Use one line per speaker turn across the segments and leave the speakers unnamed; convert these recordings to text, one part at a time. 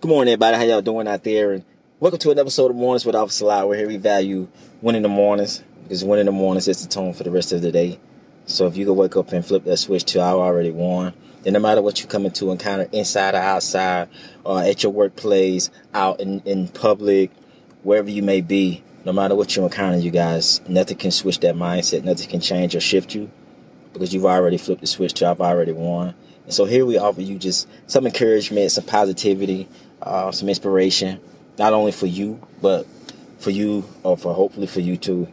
Good morning, everybody. How y'all doing out there? And welcome to another episode of Mornings with Officer Lot. Where here we value winning the mornings because winning the mornings is the tone for the rest of the day. So if you can wake up and flip that switch to I already won, then no matter what you come into encounter inside or outside, or at your workplace, out in, in public, wherever you may be, no matter what you encounter, you guys, nothing can switch that mindset. Nothing can change or shift you because you've already flipped the switch to I've already won. And so here we offer you just some encouragement, some positivity, uh, some inspiration, not only for you, but for you or for hopefully for you to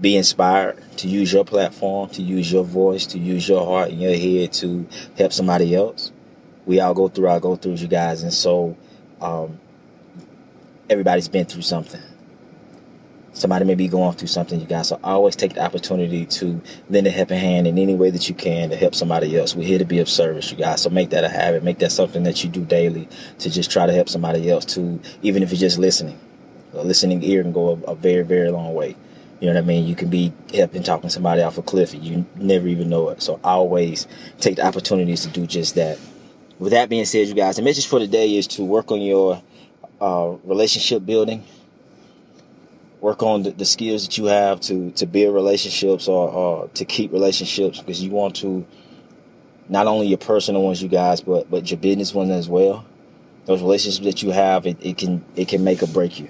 be inspired to use your platform, to use your voice, to use your heart and your head to help somebody else. We all go through our go throughs, you guys, and so um, everybody's been through something. Somebody may be going through something, you guys. So always take the opportunity to lend a helping hand in any way that you can to help somebody else. We're here to be of service, you guys. So make that a habit. Make that something that you do daily to just try to help somebody else to, even if you're just listening. A listening ear can go a, a very, very long way. You know what I mean? You can be helping talking somebody off a cliff and you never even know it. So always take the opportunities to do just that. With that being said, you guys, the message for today is to work on your uh, relationship building work on the, the, skills that you have to to build relationships or, or to keep relationships because you want to not only your personal ones you guys but but your business ones as well. Those relationships that you have it, it can it can make or break you.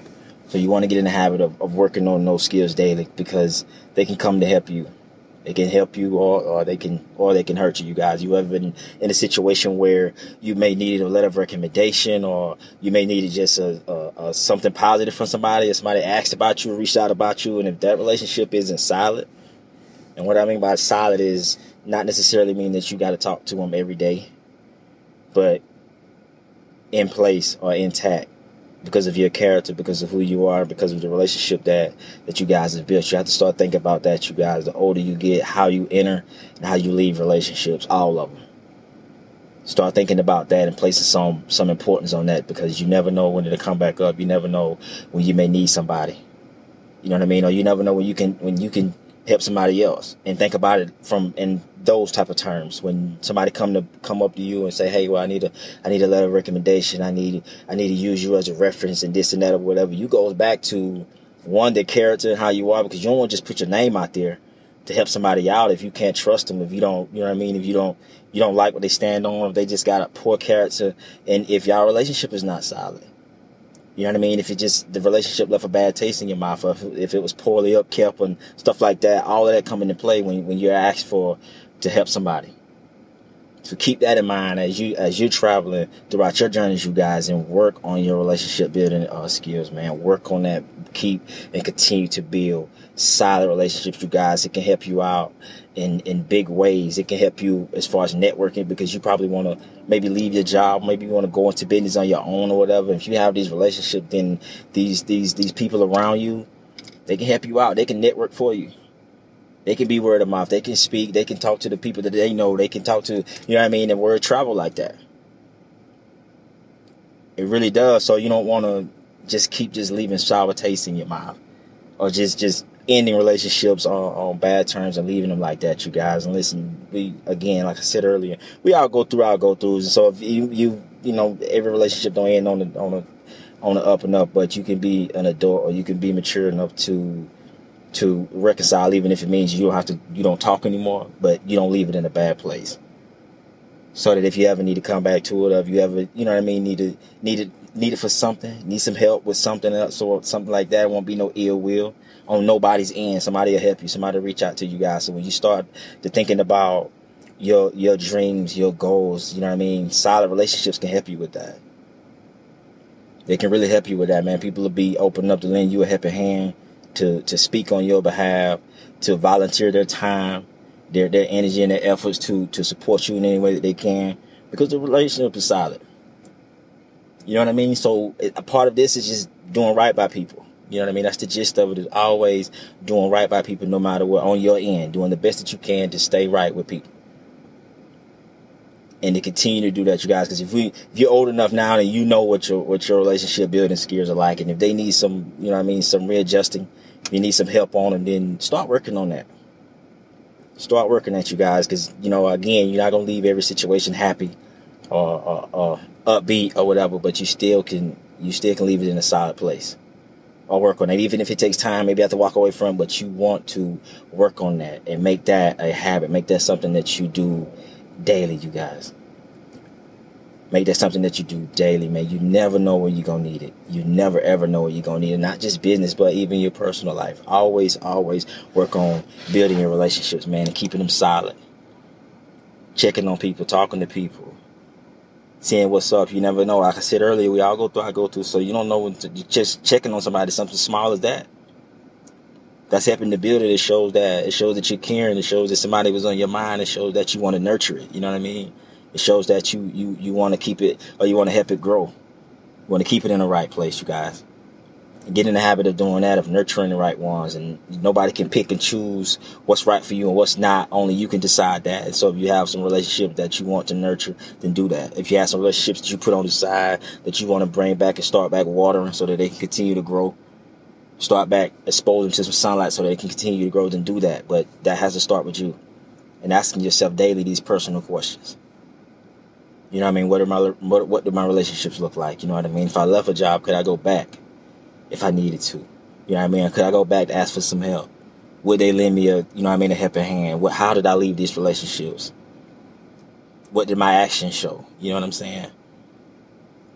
So you want to get in the habit of, of working on those skills daily because they can come to help you they can help you or, or they can or they can hurt you you guys. You ever been in a situation where you may need a letter of recommendation or you may need just a, a, a something positive from somebody or somebody asked about you reached out about you and if that relationship isn't solid? And what i mean by solid is not necessarily mean that you got to talk to them every day but in place or intact because of your character, because of who you are, because of the relationship that that you guys have built. You have to start thinking about that, you guys. The older you get, how you enter and how you leave relationships, all of them. Start thinking about that and placing some some importance on that because you never know when it'll come back up. You never know when you may need somebody. You know what I mean? Or you never know when you can when you can help somebody else and think about it from in those type of terms. When somebody come to come up to you and say hey well i need a i need a letter of recommendation. I need i need to use you as a reference and this and that or whatever. You goes back to one the character and how you are because you don't want to just put your name out there to help somebody out if you can't trust them if you don't you know what i mean? If you don't you don't like what they stand on if they just got a poor character and if y'all relationship is not solid you know what I mean? If it just the relationship left a bad taste in your mouth, or if it was poorly upkept and stuff like that, all of that come into play when when you're asked for to help somebody. So keep that in mind as you as you're traveling throughout your journeys, you guys, and work on your relationship building uh, skills, man. Work on that. Keep and continue to build solid relationships, you guys. It can help you out in in big ways. It can help you as far as networking because you probably want to maybe leave your job, maybe you want to go into business on your own or whatever. If you have these relationships, then these these these people around you, they can help you out. They can network for you. They can be word of mouth. They can speak. They can talk to the people that they know. They can talk to, you know what I mean? And word travel like that. It really does. So you don't want to just keep just leaving sour taste in your mouth or just, just ending relationships on, on bad terms and leaving them like that, you guys. And listen, we again, like I said earlier, we all go through our go throughs. And so if you you you know every relationship don't end on the on a on the up and up, but you can be an adult or you can be mature enough to to reconcile, even if it means you don't have to you don't talk anymore, but you don't leave it in a bad place. So that if you ever need to come back to it, or if you ever you know what I mean, need to need it need it for something, need some help with something else or something like that, won't be no ill will on nobody's end. Somebody will help you. Somebody will reach out to you guys. So when you start to thinking about your your dreams, your goals, you know what I mean? Solid relationships can help you with that. They can really help you with that, man. People will be open up to lend you a helping hand, to to speak on your behalf, to volunteer their time, their their energy and their efforts to to support you in any way that they can, because the relationship is solid. You know what I mean? So a part of this is just doing right by people. You know what I mean? That's the gist of it. Is always doing right by people, no matter what, on your end, doing the best that you can to stay right with people, and to continue to do that, you guys. Because if we, if you're old enough now, and you know what your what your relationship building skills are like, and if they need some, you know what I mean, some readjusting, you need some help on them, then start working on that. Start working at you guys, because you know, again, you're not gonna leave every situation happy or, or, or upbeat or whatever, but you still can you still can leave it in a solid place or work on it. Even if it takes time, maybe you have to walk away from, but you want to work on that and make that a habit. Make that something that you do daily, you guys. Make that something that you do daily, man. You never know when you're to need it. You never, ever know when you're to need it. Not just business, but even your personal life. Always, always work on building your relationships, man, and keeping them solid. Checking on people, talking to people, seeing what's up. You never know. Like I said earlier, we all go through, I go through. So you don't know when to, just checking on somebody, something small as that. That's helping to build it. It shows that, it shows that you're caring. It shows that somebody was on your mind. It shows that you want to nurture it. You know what I mean? It shows that you you you want to keep it or you want to help it grow. You want to keep it in the right place, you guys. Get in the habit of doing that, of nurturing the right ones. And nobody can pick and choose what's right for you and what's not. Only you can decide that. And so if you have some relationship that you want to nurture, then do that. If you have some relationships that you put on the side that you want to bring back and start back watering so that they can continue to grow, start back exposing to some sunlight so that they can continue to grow, then do that. But that has to start with you and asking yourself daily these personal questions. You know what I mean? What are my what, what do my relationships look like? You know what I mean? If I left a job, could I go back if I needed to? You know what I mean? Could I go back to ask for some help? Would they lend me a you know what I mean a helping hand? What how did I leave these relationships? What did my actions show? You know what I'm saying?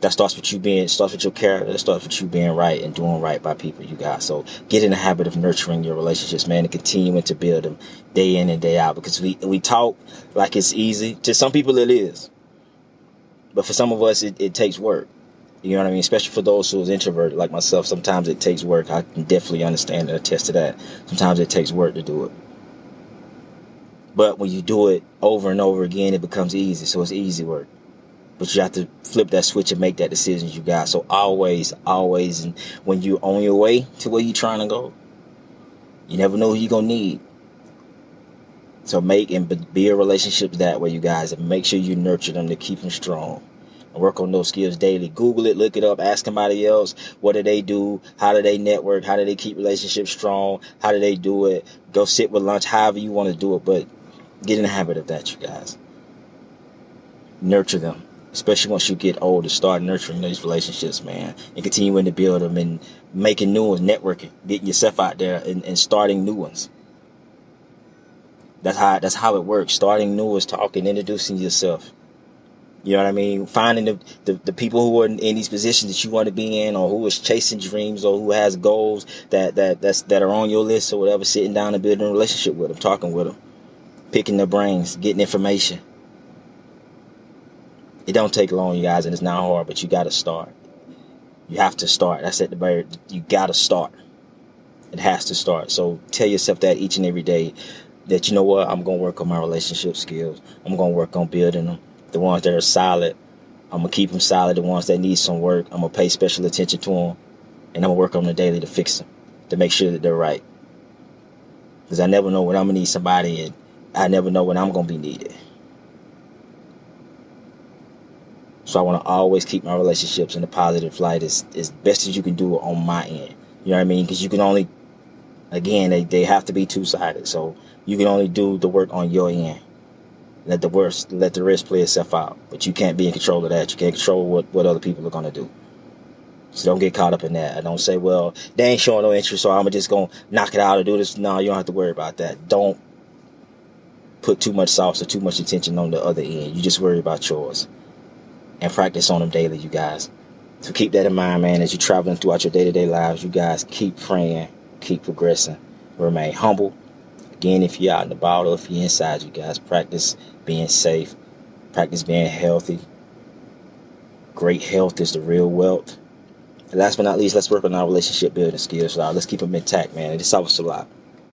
That starts with you being starts with your character. That starts with you being right and doing right by people you got. So get in the habit of nurturing your relationships, man, and continuing to build them day in and day out. Because we we talk like it's easy. To some people it is. But for some of us, it, it takes work. You know what I mean? Especially for those who's introverted like myself, sometimes it takes work. I can definitely understand and attest to that. Sometimes it takes work to do it. But when you do it over and over again, it becomes easy. So it's easy work. But you have to flip that switch and make that decision you got. So always, always, and when you're on your way to where you're trying to go, you never know who you're going to need. So make and build relationships that way, you guys, and make sure you nurture them to keep them strong. Work on those skills daily. Google it, look it up, ask somebody else. What do they do? How do they network? How do they keep relationships strong? How do they do it? Go sit with lunch, however you want to do it, but get in the habit of that, you guys. Nurture them, especially once you get older. Start nurturing these relationships, man, and continuing to build them and making new ones, networking, getting yourself out there and, and starting new ones. That's how that's how it works. Starting new is talking, introducing yourself. You know what I mean? Finding the, the, the people who are in, in, these positions that you want to be in, or who is chasing dreams, or who has goals that that that's that are on your list or whatever. Sitting down and building a relationship with them, talking with them, picking their brains, getting information. It don't take long, you guys, and it's not hard, but you got to start. You have to start. That's at the very. You got to start. It has to start. So tell yourself that each and every day that you know what I'm gonna work on my relationship skills. I'm gonna work on building them. The ones that are solid, I'm gonna keep them solid. The ones that need some work, I'm gonna pay special attention to them, and I'm gonna work on them daily to fix them, to make sure that they're right. Because I never know when I'm gonna need somebody, and I never know when I'm gonna be needed. So I want to always keep my relationships in a positive light as as best as you can do on my end. You know what I mean? Because you can only, again, they, they have to be two sided. So you can only do the work on your end. Let the worst, let the rest play itself out. But you can't be in control of that. You can't control what, what other people are going to do. So don't get caught up in that. I don't say, well, they ain't showing no interest, so I'm just going to knock it out or do this. No, you don't have to worry about that. Don't put too much sauce or too much attention on the other end. You just worry about yours. And practice on them daily, you guys. So keep that in mind, man, as you're traveling throughout your day to day lives. You guys keep praying, keep progressing, remain humble, Again, if you're out and about or if you're inside, you guys practice being safe, practice being healthy. Great health is the real wealth. And last but not least, let's work on our relationship building skills. Let's keep them intact, man. It helps a lot.